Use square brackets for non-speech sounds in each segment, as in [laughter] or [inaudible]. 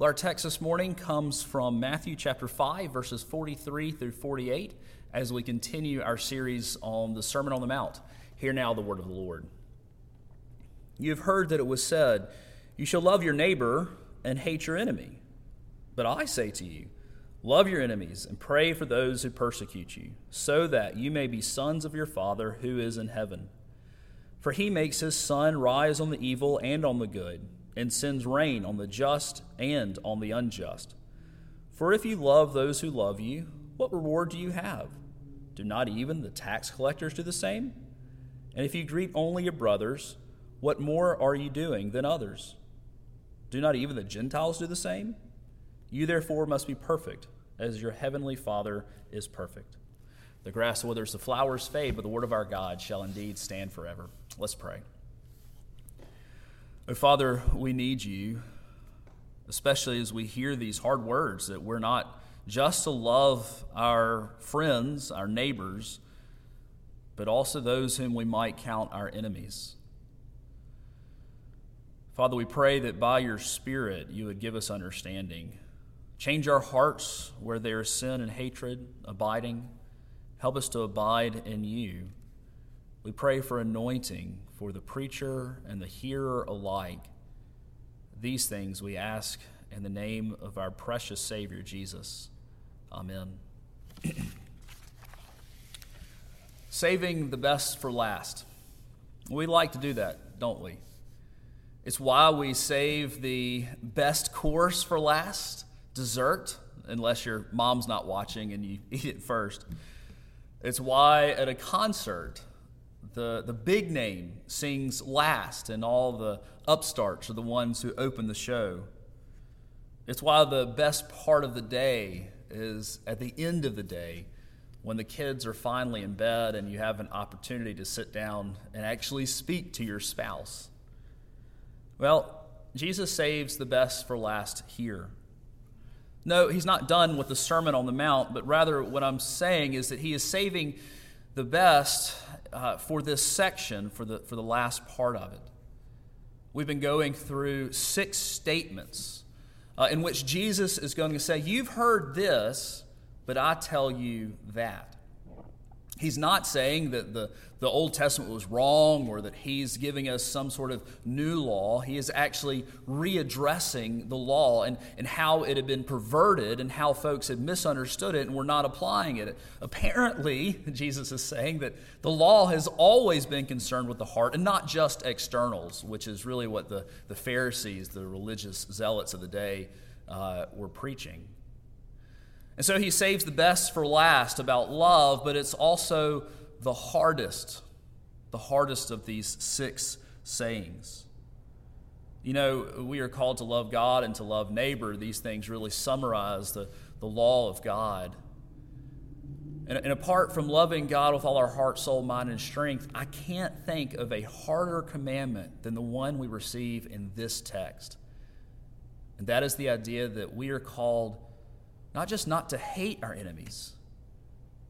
Our text this morning comes from Matthew chapter 5, verses 43 through 48, as we continue our series on the Sermon on the Mount. Hear now the word of the Lord. You have heard that it was said, You shall love your neighbor and hate your enemy. But I say to you, Love your enemies and pray for those who persecute you, so that you may be sons of your Father who is in heaven. For he makes his sun rise on the evil and on the good and sends rain on the just and on the unjust. For if you love those who love you, what reward do you have? Do not even the tax collectors do the same? And if you greet only your brothers, what more are you doing than others? Do not even the Gentiles do the same? You therefore must be perfect, as your heavenly Father is perfect. The grass withers, the flowers fade, but the word of our God shall indeed stand forever. Let's pray. Oh, Father, we need you, especially as we hear these hard words that we're not just to love our friends, our neighbors, but also those whom we might count our enemies. Father, we pray that by your Spirit you would give us understanding. Change our hearts where there is sin and hatred abiding. Help us to abide in you. We pray for anointing for the preacher and the hearer alike. These things we ask in the name of our precious Savior, Jesus. Amen. [clears throat] Saving the best for last. We like to do that, don't we? It's why we save the best course for last, dessert, unless your mom's not watching and you [laughs] eat it first. It's why at a concert, the, the big name sings last, and all the upstarts are the ones who open the show. It's why the best part of the day is at the end of the day when the kids are finally in bed and you have an opportunity to sit down and actually speak to your spouse. Well, Jesus saves the best for last here. No, he's not done with the Sermon on the Mount, but rather what I'm saying is that he is saving the best uh, for this section, for the, for the last part of it. We've been going through six statements uh, in which Jesus is going to say, You've heard this, but I tell you that. He's not saying that the, the Old Testament was wrong or that he's giving us some sort of new law. He is actually readdressing the law and, and how it had been perverted and how folks had misunderstood it and were not applying it. Apparently, [laughs] Jesus is saying that the law has always been concerned with the heart and not just externals, which is really what the, the Pharisees, the religious zealots of the day, uh, were preaching. And so he saves the best for last about love, but it's also the hardest, the hardest of these six sayings. You know, we are called to love God and to love neighbor. These things really summarize the, the law of God. And, and apart from loving God with all our heart, soul, mind, and strength, I can't think of a harder commandment than the one we receive in this text. And that is the idea that we are called not just not to hate our enemies,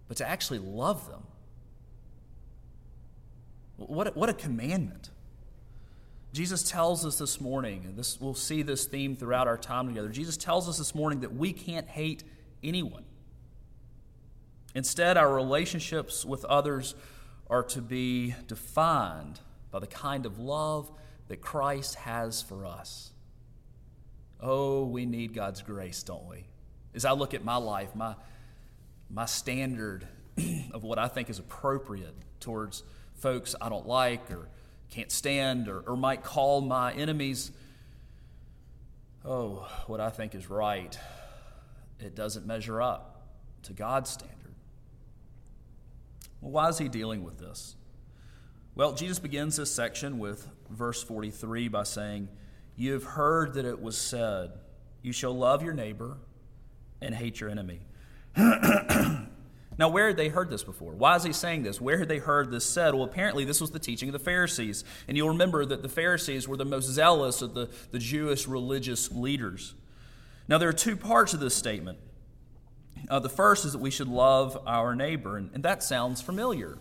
but to actually love them. What a, what a commandment. Jesus tells us this morning, and this, we'll see this theme throughout our time together. Jesus tells us this morning that we can't hate anyone. Instead, our relationships with others are to be defined by the kind of love that Christ has for us. Oh, we need God's grace, don't we? As I look at my life, my, my standard [clears throat] of what I think is appropriate towards folks I don't like or can't stand or, or might call my enemies, oh, what I think is right, it doesn't measure up to God's standard. Well, why is he dealing with this? Well, Jesus begins this section with verse 43 by saying, You have heard that it was said, You shall love your neighbor and hate your enemy. [clears throat] now, where had they heard this before? Why is he saying this? Where had they heard this said? Well, apparently, this was the teaching of the Pharisees. And you'll remember that the Pharisees were the most zealous of the, the Jewish religious leaders. Now, there are two parts of this statement. Uh, the first is that we should love our neighbor, and, and that sounds familiar.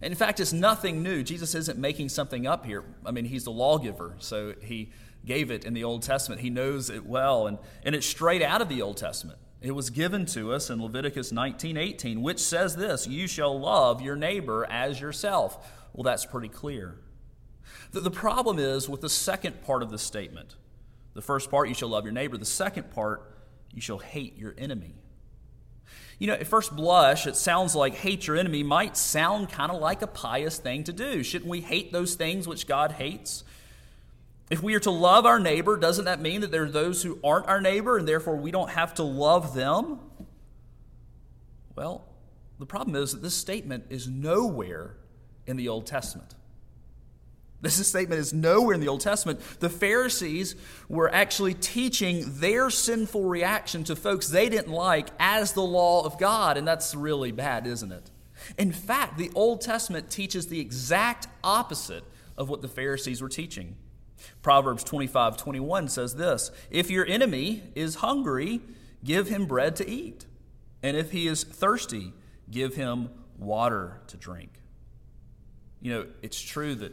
In fact, it's nothing new. Jesus isn't making something up here. I mean, he's the lawgiver, so he gave it in the Old Testament. He knows it well, and, and it's straight out of the Old Testament. It was given to us in Leviticus 19 18, which says this You shall love your neighbor as yourself. Well, that's pretty clear. The, the problem is with the second part of the statement. The first part, you shall love your neighbor. The second part, you shall hate your enemy. You know, at first blush, it sounds like hate your enemy might sound kind of like a pious thing to do. Shouldn't we hate those things which God hates? If we are to love our neighbor, doesn't that mean that there are those who aren't our neighbor and therefore we don't have to love them? Well, the problem is that this statement is nowhere in the Old Testament. This [laughs] statement is nowhere in the Old Testament. The Pharisees were actually teaching their sinful reaction to folks they didn't like as the law of God, and that's really bad, isn't it? In fact, the Old Testament teaches the exact opposite of what the Pharisees were teaching. Proverbs 25 21 says this If your enemy is hungry, give him bread to eat. And if he is thirsty, give him water to drink. You know, it's true that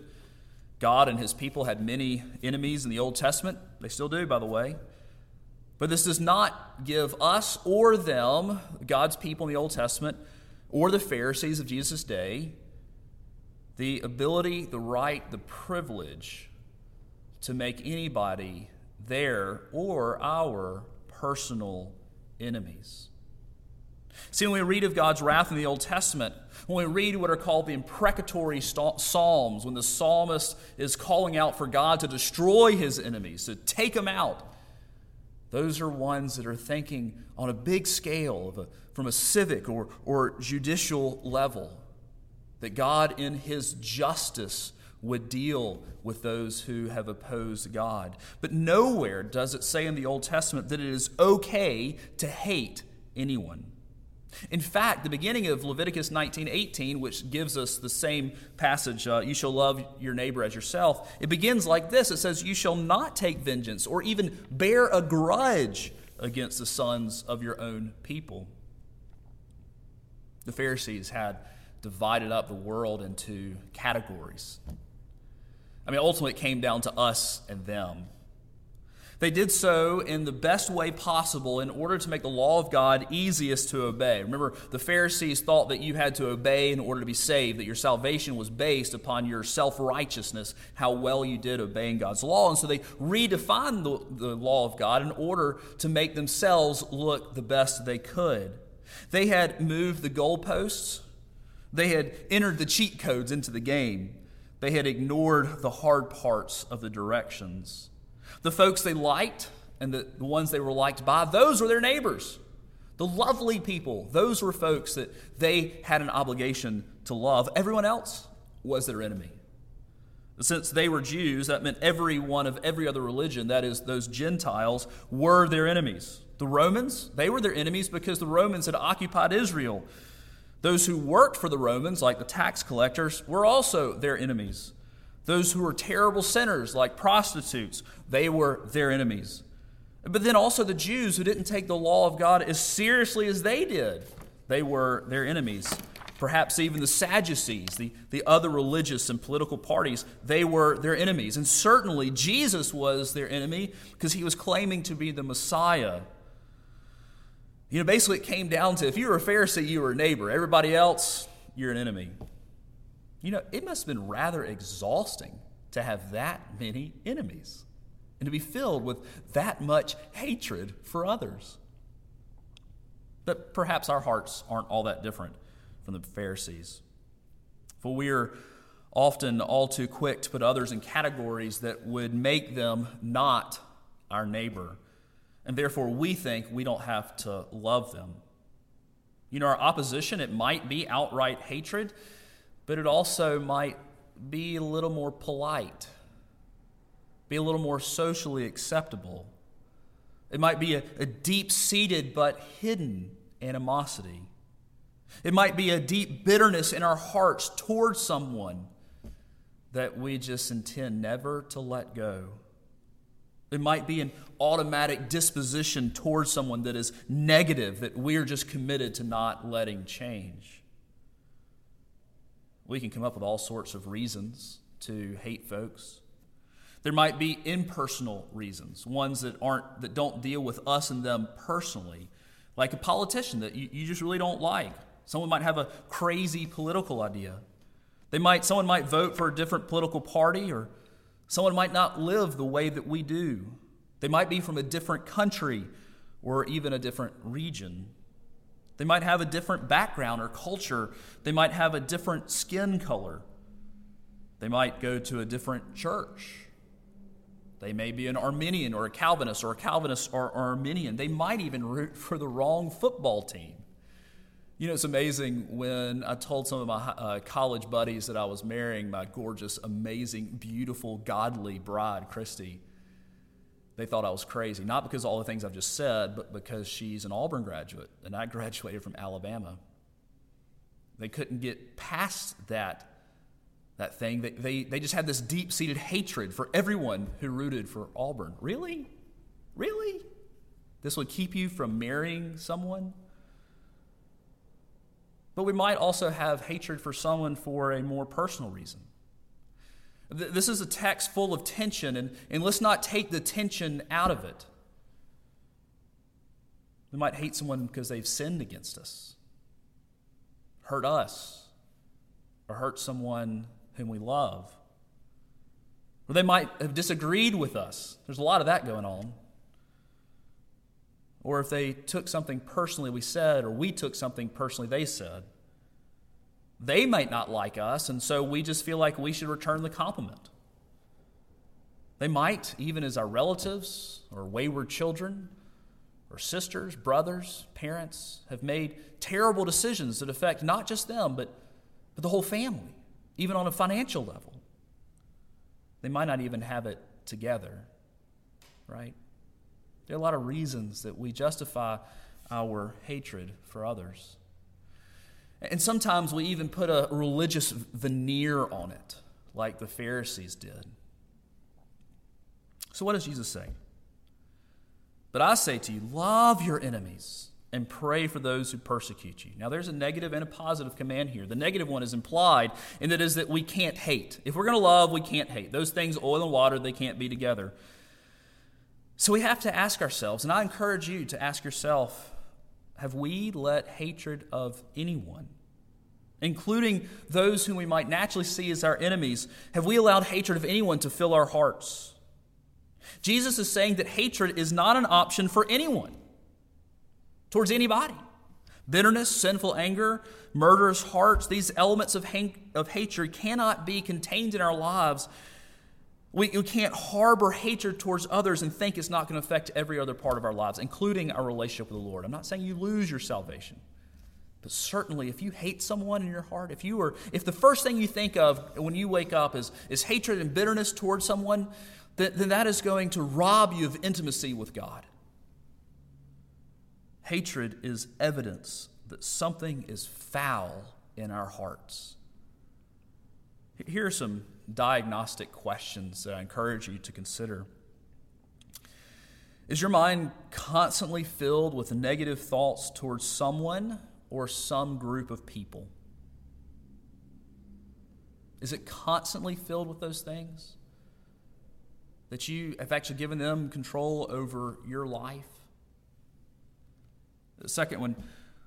God and his people had many enemies in the Old Testament. They still do, by the way. But this does not give us or them, God's people in the Old Testament, or the Pharisees of Jesus' day, the ability, the right, the privilege to make anybody their or our personal enemies. See, when we read of God's wrath in the Old Testament, when we read what are called the imprecatory psalms, when the psalmist is calling out for God to destroy his enemies, to take them out, those are ones that are thinking on a big scale, a, from a civic or, or judicial level, that God, in his justice, would deal with those who have opposed God. But nowhere does it say in the Old Testament that it is okay to hate anyone. In fact, the beginning of Leviticus 19:18, which gives us the same passage, uh, "You shall love your neighbor as yourself," it begins like this: It says, "You shall not take vengeance or even bear a grudge against the sons of your own people." The Pharisees had divided up the world into categories. I mean, ultimately, it came down to us and them. They did so in the best way possible in order to make the law of God easiest to obey. Remember, the Pharisees thought that you had to obey in order to be saved, that your salvation was based upon your self righteousness, how well you did obeying God's law. And so they redefined the, the law of God in order to make themselves look the best they could. They had moved the goalposts, they had entered the cheat codes into the game. They had ignored the hard parts of the directions. The folks they liked and the, the ones they were liked by, those were their neighbors. The lovely people, those were folks that they had an obligation to love. Everyone else was their enemy. Since they were Jews, that meant every one of every other religion, that is, those Gentiles, were their enemies. The Romans, they were their enemies because the Romans had occupied Israel. Those who worked for the Romans, like the tax collectors, were also their enemies. Those who were terrible sinners, like prostitutes, they were their enemies. But then also the Jews who didn't take the law of God as seriously as they did, they were their enemies. Perhaps even the Sadducees, the, the other religious and political parties, they were their enemies. And certainly Jesus was their enemy because he was claiming to be the Messiah you know, basically, it came down to if you were a Pharisee, you were a neighbor. Everybody else, you're an enemy. You know, it must have been rather exhausting to have that many enemies and to be filled with that much hatred for others. But perhaps our hearts aren't all that different from the Pharisees. For we are often all too quick to put others in categories that would make them not our neighbor and therefore we think we don't have to love them. You know, our opposition, it might be outright hatred, but it also might be a little more polite, be a little more socially acceptable. It might be a, a deep seated but hidden animosity. It might be a deep bitterness in our hearts towards someone that we just intend never to let go. It might be an automatic disposition towards someone that is negative, that we are just committed to not letting change. We can come up with all sorts of reasons to hate folks. There might be impersonal reasons, ones that aren't that don't deal with us and them personally, like a politician that you, you just really don't like. Someone might have a crazy political idea. They might someone might vote for a different political party or someone might not live the way that we do. They might be from a different country or even a different region. They might have a different background or culture. They might have a different skin color. They might go to a different church. They may be an Arminian or a Calvinist or a Calvinist or, Arminian. They might even root for the wrong football team. You know, it's amazing when I told some of my uh, college buddies that I was marrying my gorgeous, amazing, beautiful, godly bride, Christy. They thought I was crazy, not because of all the things I've just said, but because she's an Auburn graduate and I graduated from Alabama. They couldn't get past that that thing. They, they, they just had this deep seated hatred for everyone who rooted for Auburn. Really? Really? This would keep you from marrying someone? But we might also have hatred for someone for a more personal reason. This is a text full of tension, and, and let's not take the tension out of it. We might hate someone because they've sinned against us, hurt us, or hurt someone whom we love. Or they might have disagreed with us. There's a lot of that going on. Or if they took something personally we said, or we took something personally they said, they might not like us, and so we just feel like we should return the compliment. They might, even as our relatives or wayward children or sisters, brothers, parents, have made terrible decisions that affect not just them, but, but the whole family even on a financial level. They might not even have it together, right? There are a lot of reasons that we justify our hatred for others. And sometimes we even put a religious veneer on it, like the Pharisees did. So, what does Jesus say? But I say to you, love your enemies and pray for those who persecute you. Now, there's a negative and a positive command here. The negative one is implied, and that is that we can't hate. If we're going to love, we can't hate. Those things, oil and water, they can't be together. So we have to ask ourselves, and I encourage you to ask yourself have we let hatred of anyone, including those whom we might naturally see as our enemies, have we allowed hatred of anyone to fill our hearts? Jesus is saying that hatred is not an option for anyone towards anybody. Bitterness, sinful anger, murderous hearts, these elements of, of hatred cannot be contained in our lives. We, we can't harbor hatred towards others and think it's not going to affect every other part of our lives, including our relationship with the Lord. I'm not saying you lose your salvation. But certainly, if you hate someone in your heart, if you are, if the first thing you think of when you wake up is, is hatred and bitterness towards someone, then, then that is going to rob you of intimacy with God. Hatred is evidence that something is foul in our hearts. Here are some diagnostic questions that I encourage you to consider. Is your mind constantly filled with negative thoughts towards someone or some group of people? Is it constantly filled with those things? That you have actually given them control over your life? The second one,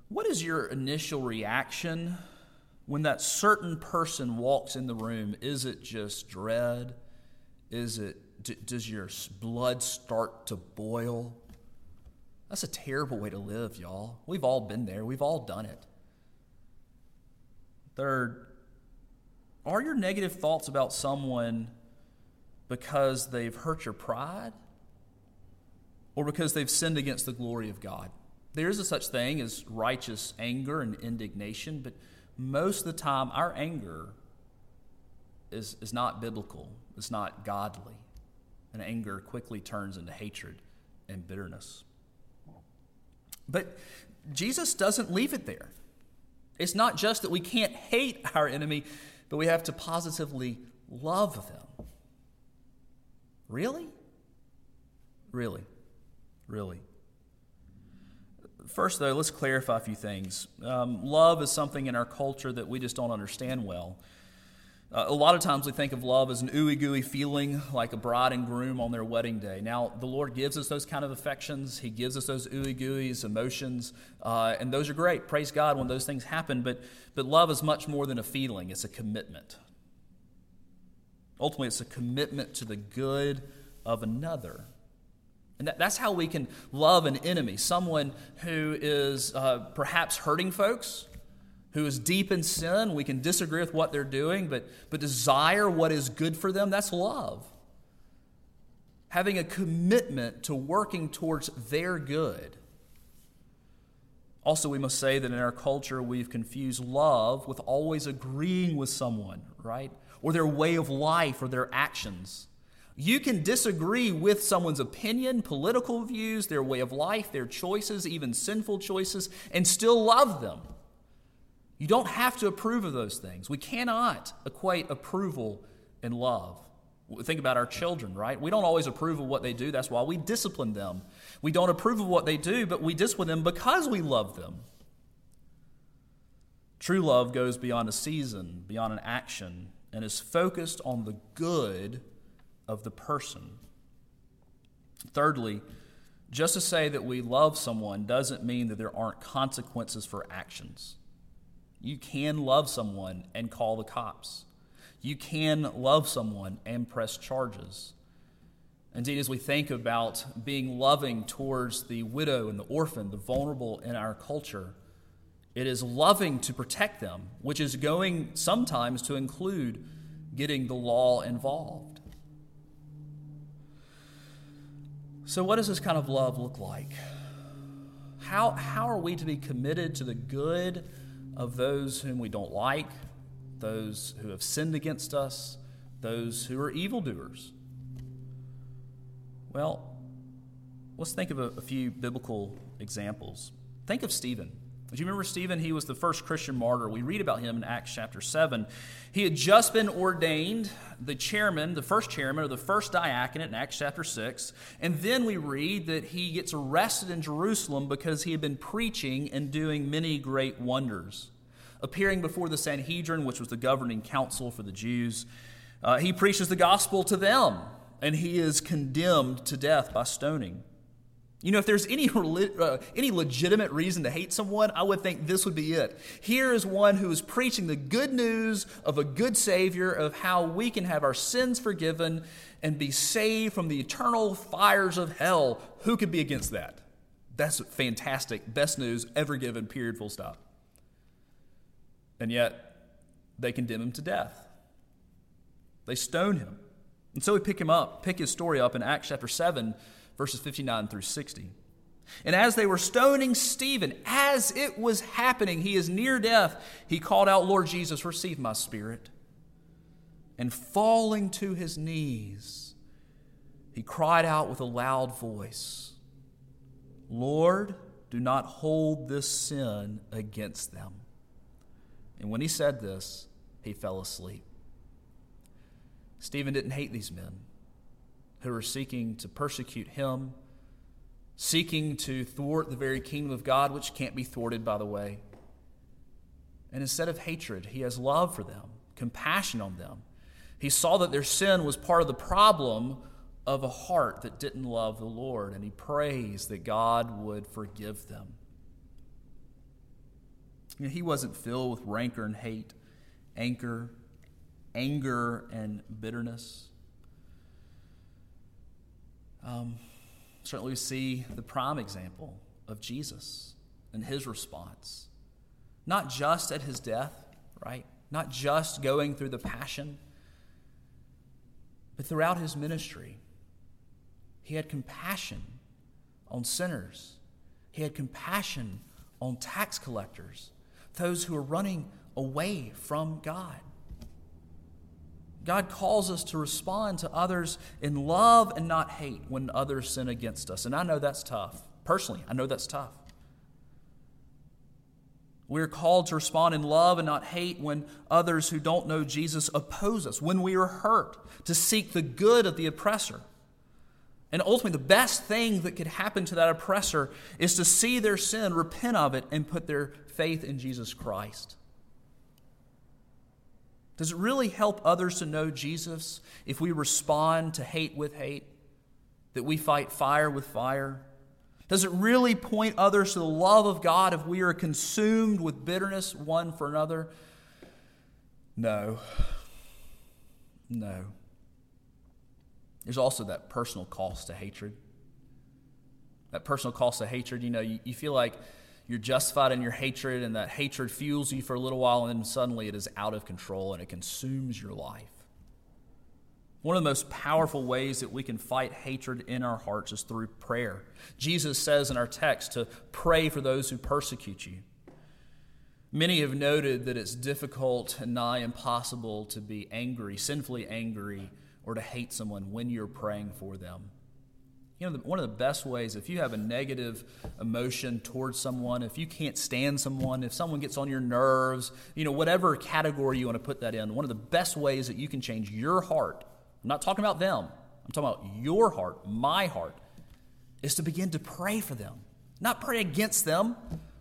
what is your initial reaction when that certain person walks in the room? Is it just dread? Is it does your blood start to boil? That's a terrible way to live, y'all. We've all been there. We've all done it. Third, are your negative thoughts about someone because they've hurt your pride or because they've sinned against the glory of God? There is a such thing as righteous anger and indignation, but most of the time our anger is, is not biblical, it's not godly. And anger quickly turns into hatred and bitterness. But Jesus doesn't leave it there. It's not just that we can't hate our enemy, but we have to positively love them. Really? Really? Really? First, though, let's clarify a few things. Um, love is something in our culture that we just don't understand well. Uh, a lot of times we think of love as an ooey gooey feeling like a bride and groom on their wedding day. Now, the Lord gives us those kind of affections. He gives us those ooey gooeys, emotions, uh, and those are great. Praise God when those things happen. But, but love is much more than a feeling, it's a commitment. Ultimately, it's a commitment to the good of another. And that, that's how we can love an enemy, someone who is uh, perhaps hurting folks who is deep in sin. We can disagree with what they're doing, but, but desire what is good for them. That's love. Having a commitment to working towards their good. Also, we must say that in our culture, we've confused love with always agreeing with someone, right? Or their way of life or their actions. You can disagree with someone's opinion, political views, their way of life, their choices, even sinful choices, and still love them. You don't have to approve of those things. We cannot equate approval and love. Think about our children, right? We don't always approve of what they do. That's why we discipline them. We don't approve of what they do, but we discipline them because we love them. True love goes beyond a season, beyond an action, and is focused on the good of the person. Thirdly, just to say that we love someone doesn't mean that there aren't consequences for actions. You can love someone and call the cops. You can love someone and press charges. Indeed, as we think about being loving towards the widow and the orphan, the vulnerable in our culture, it is loving to protect them, which is going sometimes to include getting the law involved. So, what does this kind of love look like? How, how are we to be committed to the good? of those whom we don't like, those who have sinned against us, those who are evildoers? Well, let's think of a, a few biblical examples. Think of Stephen. Do you remember Stephen? He was the first Christian martyr. We read about him in Acts chapter 7. He had just been ordained the chairman, the first chairman, or the first diaconate in Acts chapter 6. And then we read that he gets arrested in Jerusalem because he had been preaching and doing many great wonders. Appearing before the Sanhedrin, which was the governing council for the Jews, uh, he preaches the gospel to them, and he is condemned to death by stoning. You know, if there's any, uh, any legitimate reason to hate someone, I would think this would be it. Here is one who is preaching the good news of a good Savior, of how we can have our sins forgiven and be saved from the eternal fires of hell. Who could be against that? That's fantastic. Best news ever given, period, full stop. And yet, they condemn him to death. They stone him. And so we pick him up, pick his story up in Acts chapter 7 verses 59 through 60. And as they were stoning Stephen, as it was happening, he is near death, he called out, Lord Jesus, receive my spirit. And falling to his knees, he cried out with a loud voice, Lord, do not hold this sin against them. And when he said this, he fell asleep. Stephen didn't hate these men who are seeking to persecute him, seeking to thwart the very kingdom of God, which can't be thwarted, by the way. And instead of hatred, he has love for them, compassion on them. He saw that their sin was part of the problem of a heart that didn't love the Lord, and he prays that God would forgive them. You know, he wasn't filled with rancor and hate, anger, anger and bitterness. Um, certainly, we see the prime example of Jesus and his response. Not just at his death, right? Not just going through the passion, but throughout his ministry. He had compassion on sinners, he had compassion on tax collectors, those who were running away from God. God calls us to respond to others in love and not hate when others sin against us. And I know that's tough. Personally, I know that's tough. We're called to respond in love and not hate when others who don't know Jesus oppose us, when we are hurt, to seek the good of the oppressor. And ultimately, the best thing that could happen to that oppressor is to see their sin, repent of it, and put their faith in Jesus Christ Does it really help others to know Jesus if we respond to hate with hate? That we fight fire with fire? Does it really point others to the love of God if we are consumed with bitterness one for another? No. No. There's also that personal cost to hatred. That personal cost to hatred, you know, you, you feel like you're justified in your hatred, and that hatred fuels you for a little while, and then suddenly it is out of control and it consumes your life. One of the most powerful ways that we can fight hatred in our hearts is through prayer. Jesus says in our text to pray for those who persecute you. Many have noted that it's difficult and nigh impossible to be angry, sinfully angry, or to hate someone when you're praying for them. You know, one of the best ways, if you have a negative emotion towards someone, if you can't stand someone, if someone gets on your nerves, you know, whatever category you want to put that in, one of the best ways that you can change your heart, I'm not talking about them, I'm talking about your heart, my heart, is to begin to pray for them. Not pray against them,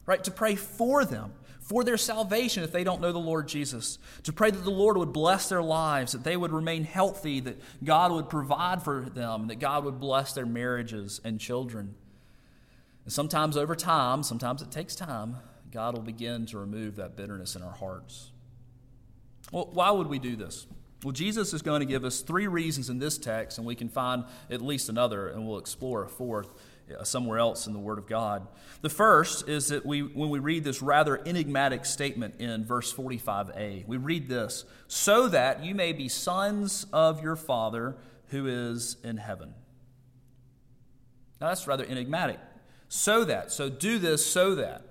right? To pray for them for their salvation if they don't know the Lord Jesus. To pray that the Lord would bless their lives, that they would remain healthy, that God would provide for them, that God would bless their marriages and children. And sometimes over time, sometimes it takes time, God will begin to remove that bitterness in our hearts. Well, why would we do this? Well, Jesus is going to give us three reasons in this text, and we can find at least another, and we'll explore a fourth. Uh, somewhere else in the Word of God. The first is that we, when we read this rather enigmatic statement in verse 45a, we read this so that you may be sons of your Father who is in heaven. Now that's rather enigmatic. So that. So do this so that.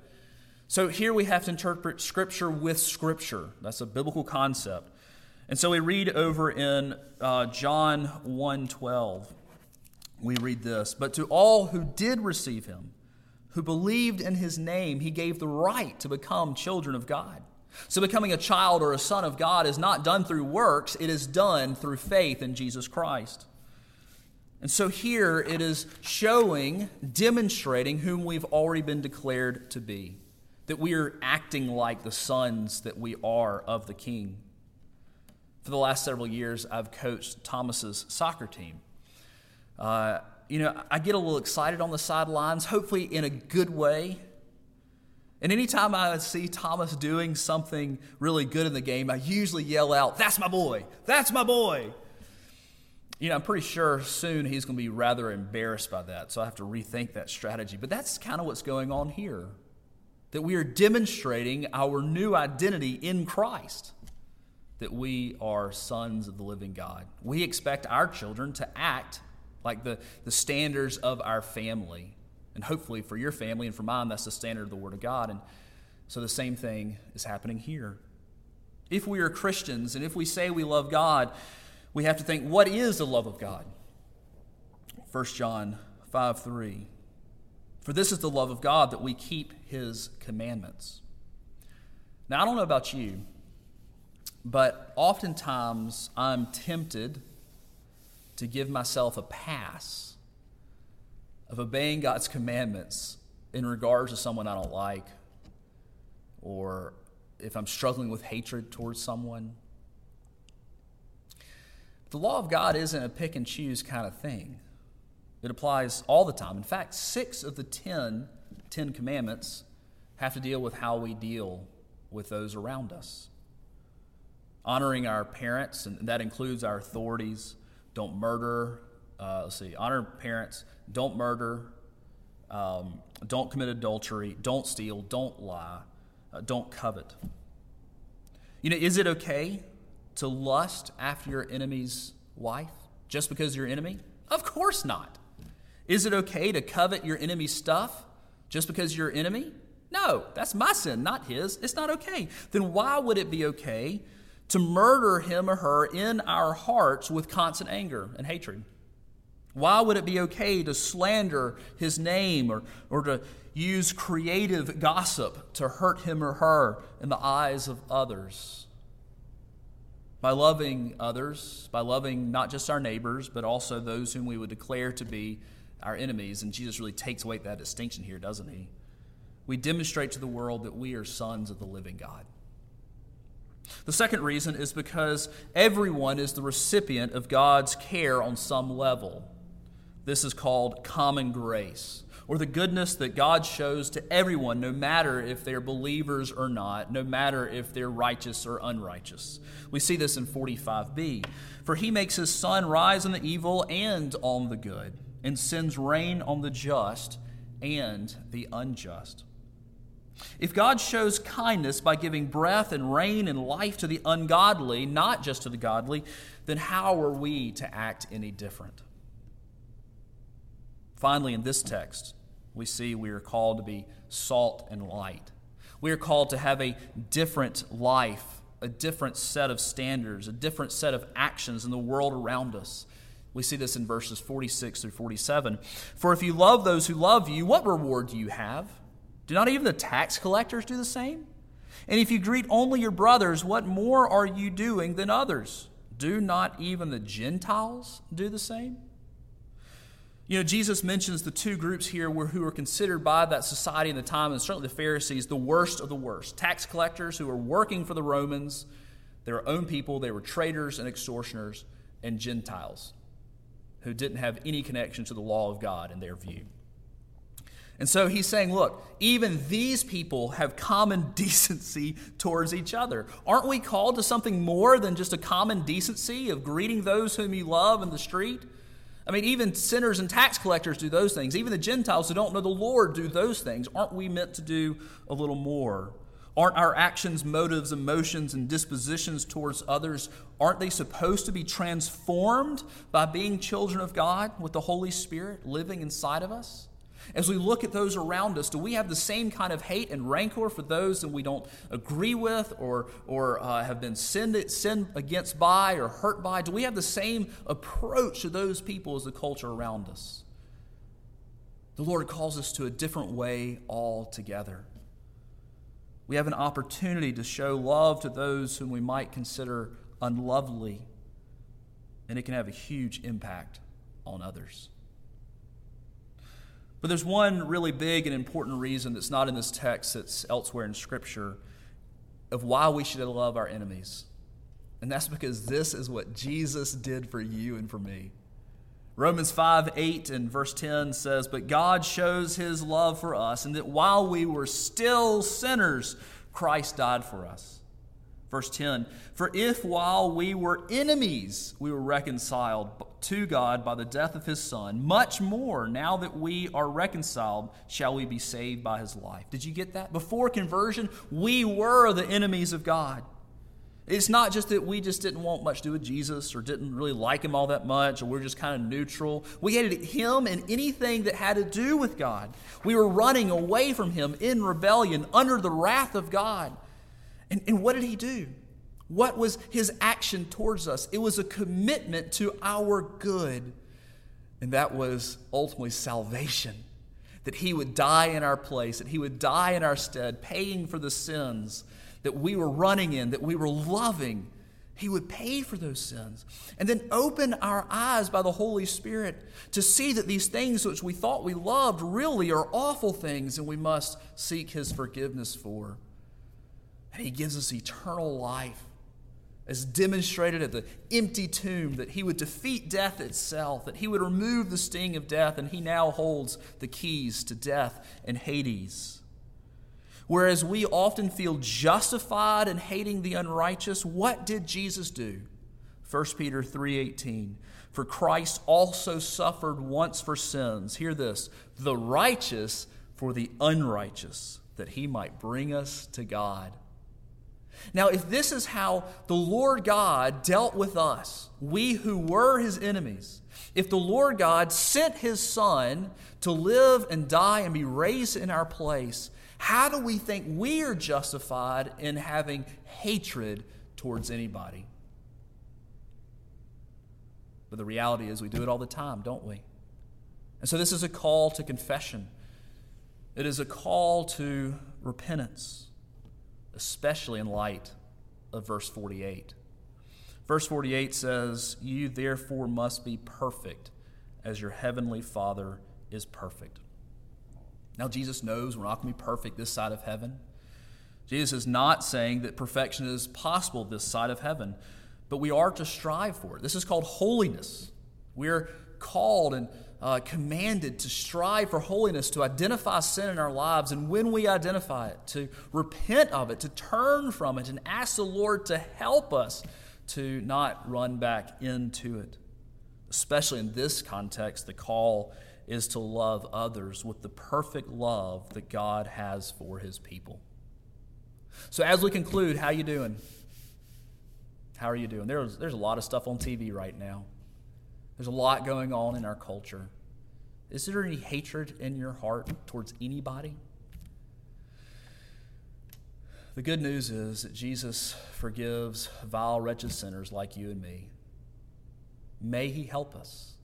So here we have to interpret Scripture with Scripture. That's a biblical concept. And so we read over in uh, John 1 12 we read this But to all who did receive him, who believed in his name, he gave the right to become children of God. So, becoming a child or a son of God is not done through works, it is done through faith in Jesus Christ. And so, here it is showing, demonstrating whom we've already been declared to be, that we are acting like the sons that we are of the King. For the last several years, I've coached Thomas's soccer team. Uh, you know, I get a little excited on the sidelines, hopefully in a good way. And anytime I see Thomas doing something really good in the game, I usually yell out, That's my boy! That's my boy! You know, I'm pretty sure soon he's going to be rather embarrassed by that, so I have to rethink that strategy. But that's kind of what's going on here that we are demonstrating our new identity in Christ, that we are sons of the living God. We expect our children to act like the, the standards of our family. And hopefully for your family and for mine, that's the standard of the Word of God. And so the same thing is happening here. If we are Christians and if we say we love God, we have to think, what is the love of God? 1 John 5 3. For this is the love of God that we keep his commandments. Now, I don't know about you, but oftentimes I'm tempted to give myself a pass of obeying God's commandments in regards to someone I don't like, or if I'm struggling with hatred towards someone. The law of God isn't a pick and choose kind of thing. It applies all the time. In fact, six of the ten, ten commandments have to deal with how we deal with those around us. Honoring our parents, and that includes our authorities, don't murder. Uh, let's see, honor parents. Don't murder. Um, don't commit adultery. Don't steal. Don't lie. Uh, don't covet. You know, is it okay to lust after your enemy's wife just because you're enemy? Of course not. Is it okay to covet your enemy's stuff just because you're enemy? No, that's my sin, not his. It's not okay. Then why would it be okay to murder him or her in our hearts with constant anger and hatred? Why would it be okay to slander his name or, or to use creative gossip to hurt him or her in the eyes of others? By loving others, by loving not just our neighbors, but also those whom we would declare to be our enemies. And Jesus really takes away that distinction here, doesn't he? We demonstrate to the world that we are sons of the living God. The second reason is because everyone is the recipient of God's care on some level. This is called common grace, or the goodness that God shows to everyone, no matter if they're believers or not, no matter if they're righteous or unrighteous. We see this in 45b. For he makes his sun rise on the evil and on the good, and sends rain on the just and the unjust. If God shows kindness by giving breath and rain and life to the ungodly, not just to the godly, then how are we to act any different? Finally, in this text, we see we are called to be salt and light. We are called to have a different life, a different set of standards, a different set of actions in the world around us. We see this in verses 46 through 47. For if you love those who love you, what reward do you have? Do not even the tax collectors do the same? And if you greet only your brothers, what more are you doing than others? Do not even the Gentiles do the same? You know, Jesus mentions the two groups here who were considered by that society in the time, and certainly the Pharisees, the worst of the worst. Tax collectors who were working for the Romans, their own people, they were traitors and extortioners, and Gentiles who didn't have any connection to the law of God in their view. And so he's saying, look, even these people have common [laughs] decency towards each other. Aren't we called to something more than just a common decency of greeting those whom you love in the street? I mean, even sinners and tax collectors do those things. Even the Gentiles who don't know the Lord do those things. Aren't we meant to do a little more? Aren't our actions, motives, emotions, and dispositions towards others, aren't they supposed to be transformed by being children of God with the Holy Spirit living inside of us? As we look at those around us, do we have the same kind of hate and rancor for those that we don't agree with or, or uh, have been sinned, sinned against by or hurt by? Do we have the same approach to those people as the culture around us? The Lord calls us to a different way altogether. We have an opportunity to show love to those whom we might consider unlovely, and it can have a huge impact on others. But there's one really big and important reason that's not in this text, that's elsewhere in Scripture, of why we should love our enemies. And that's because this is what Jesus did for you and for me. Romans 5 8 and verse 10 says, But God shows his love for us, and that while we were still sinners, Christ died for us. Verse 10 For if while we were enemies, we were reconciled to God by the death of his Son, much more, now that we are reconciled, shall we be saved by his life. Did you get that? Before conversion, we were the enemies of God. It's not just that we just didn't want much to do with Jesus or didn't really like him all that much or we're just kind of neutral. We hated him and anything that had to do with God. We were running away from him in rebellion under the wrath of God. And, and what did he do? What was his action towards us? It was a commitment to our good. And that was ultimately salvation. That he would die in our place, that he would die in our stead, paying for the sins that we were running in, that we were loving. He would pay for those sins. And then open our eyes by the Holy Spirit to see that these things which we thought we loved really are awful things and we must seek His forgiveness for. And He gives us eternal life, as demonstrated at the empty tomb, that He would defeat death itself, that He would remove the sting of death, and He now holds the keys to death and Hades. Whereas we often feel justified in hating the unrighteous, what did Jesus do? 1 Peter 3:18 For Christ also suffered once for sins. Hear this, the righteous for the unrighteous, that he might bring us to God. Now, if this is how the Lord God dealt with us, we who were his enemies, if the Lord God sent his Son to live and die and be raised in our place, how do we think we are justified in having hatred towards anybody? But the reality is, we do it all the time, don't we? And so, this is a call to confession. It is a call to repentance especially in light of verse 48. Verse 48 says, You therefore must be perfect as your heavenly Father is perfect. Now, Jesus knows we're not going to be perfect this side of heaven. Jesus is not saying that perfection is possible this side of heaven, but we are to strive for it. This is called holiness. We're called and uh, commanded to strive for holiness, to identify sin in our lives, and when we identify it, to repent of it, to turn from it, and ask the Lord to help us to not run back into it. Especially in this context, the call is to love others with the perfect love that God has for his people. So as we conclude, how you doing? How are you doing? There's, there's a lot of stuff on TV right now. There's a lot going on in our culture. Is there any hatred in your heart towards anybody? The good news is that Jesus forgives vile, wretched sinners like you and me. May He help us.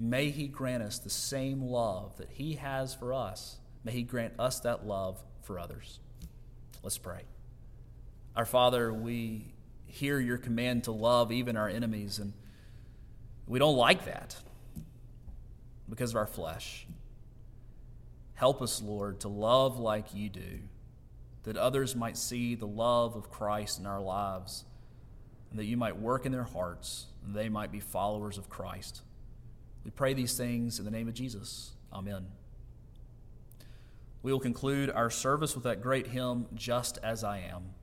May He grant us the same love that He has for us. May He grant us that love for others. Let's pray. Our Father, we hear your command to love even our enemies, and we don't like that because of our flesh. Help us, Lord, to love like you do, that others might see the love of Christ in our lives, and that you might work in their hearts, and they might be followers of Christ. We pray these things in the name of Jesus. Amen. We will conclude our service with that great hymn, Just as I Am.